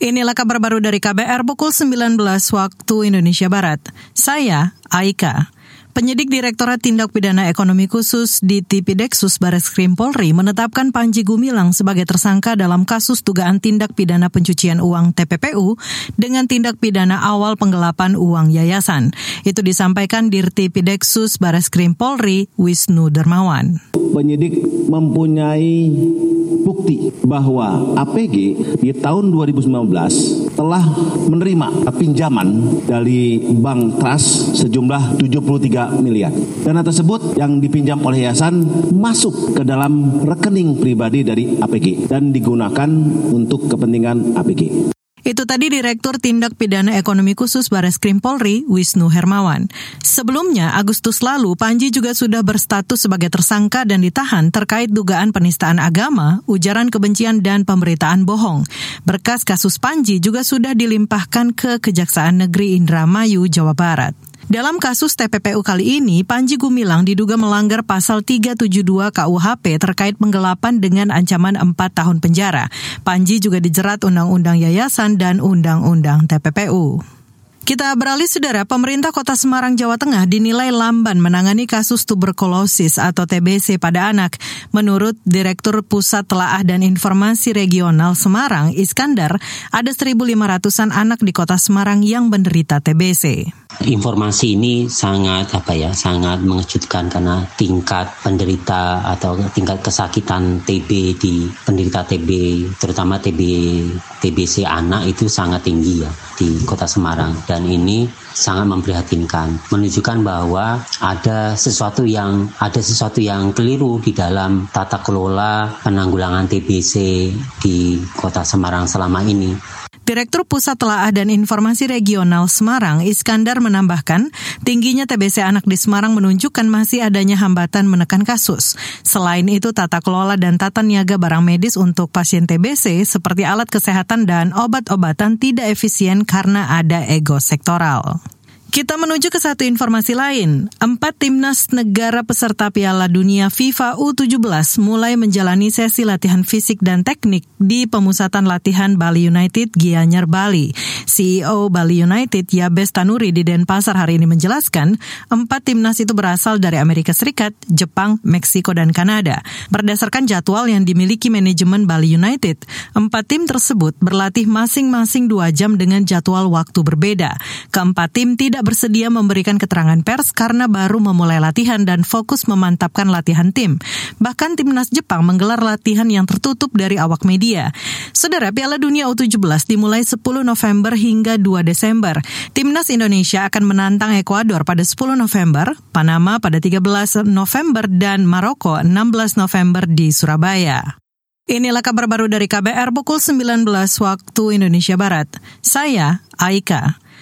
Inilah kabar baru dari KBR pukul 19 waktu Indonesia Barat. Saya Aika. Penyidik Direktorat Tindak Pidana Ekonomi Khusus di Tipideksus Bareskrim Polri menetapkan Panji Gumilang sebagai tersangka dalam kasus dugaan tindak pidana pencucian uang TPPU dengan tindak pidana awal penggelapan uang yayasan. Itu disampaikan Dirtipideksus Bareskrim Polri Wisnu Dermawan. Penyidik mempunyai bukti bahwa APG di tahun 2019 telah menerima pinjaman dari Bank Trust sejumlah 73 miliar. Dana tersebut yang dipinjam oleh yayasan masuk ke dalam rekening pribadi dari APG dan digunakan untuk kepentingan APG. Itu tadi Direktur Tindak Pidana Ekonomi Khusus Bares Krim Polri, Wisnu Hermawan. Sebelumnya, Agustus lalu, Panji juga sudah berstatus sebagai tersangka dan ditahan terkait dugaan penistaan agama, ujaran kebencian, dan pemberitaan bohong. Berkas kasus Panji juga sudah dilimpahkan ke Kejaksaan Negeri Indramayu, Jawa Barat. Dalam kasus TPPU kali ini, Panji Gumilang diduga melanggar pasal 372 KUHP terkait penggelapan dengan ancaman 4 tahun penjara. Panji juga dijerat Undang-Undang Yayasan dan Undang-Undang TPPU. Kita beralih saudara, pemerintah kota Semarang, Jawa Tengah dinilai lamban menangani kasus tuberkulosis atau TBC pada anak. Menurut Direktur Pusat Telaah dan Informasi Regional Semarang, Iskandar, ada 1.500-an anak di kota Semarang yang menderita TBC. Informasi ini sangat apa ya, sangat mengejutkan karena tingkat penderita atau tingkat kesakitan TB di penderita TB, terutama TB TBC anak itu sangat tinggi ya di Kota Semarang dan ini sangat memprihatinkan. Menunjukkan bahwa ada sesuatu yang ada sesuatu yang keliru di dalam tata kelola penanggulangan TBC di Kota Semarang selama ini Direktur Pusat Telaah dan Informasi Regional Semarang, Iskandar menambahkan, tingginya TBC anak di Semarang menunjukkan masih adanya hambatan menekan kasus. Selain itu, tata kelola dan tata niaga barang medis untuk pasien TBC seperti alat kesehatan dan obat-obatan tidak efisien karena ada ego sektoral. Kita menuju ke satu informasi lain. Empat timnas negara peserta Piala Dunia FIFA U17 mulai menjalani sesi latihan fisik dan teknik di pemusatan latihan Bali United Gianyar Bali. CEO Bali United Yabes Tanuri di Denpasar hari ini menjelaskan, empat timnas itu berasal dari Amerika Serikat, Jepang, Meksiko, dan Kanada. Berdasarkan jadwal yang dimiliki manajemen Bali United, empat tim tersebut berlatih masing-masing dua jam dengan jadwal waktu berbeda. Keempat tim tidak tidak bersedia memberikan keterangan pers karena baru memulai latihan dan fokus memantapkan latihan tim. Bahkan timnas Jepang menggelar latihan yang tertutup dari awak media. Saudara Piala Dunia U17 dimulai 10 November hingga 2 Desember. Timnas Indonesia akan menantang Ekuador pada 10 November, Panama pada 13 November dan Maroko 16 November di Surabaya. Inilah kabar baru dari KBR pukul 19 waktu Indonesia Barat. Saya Aika.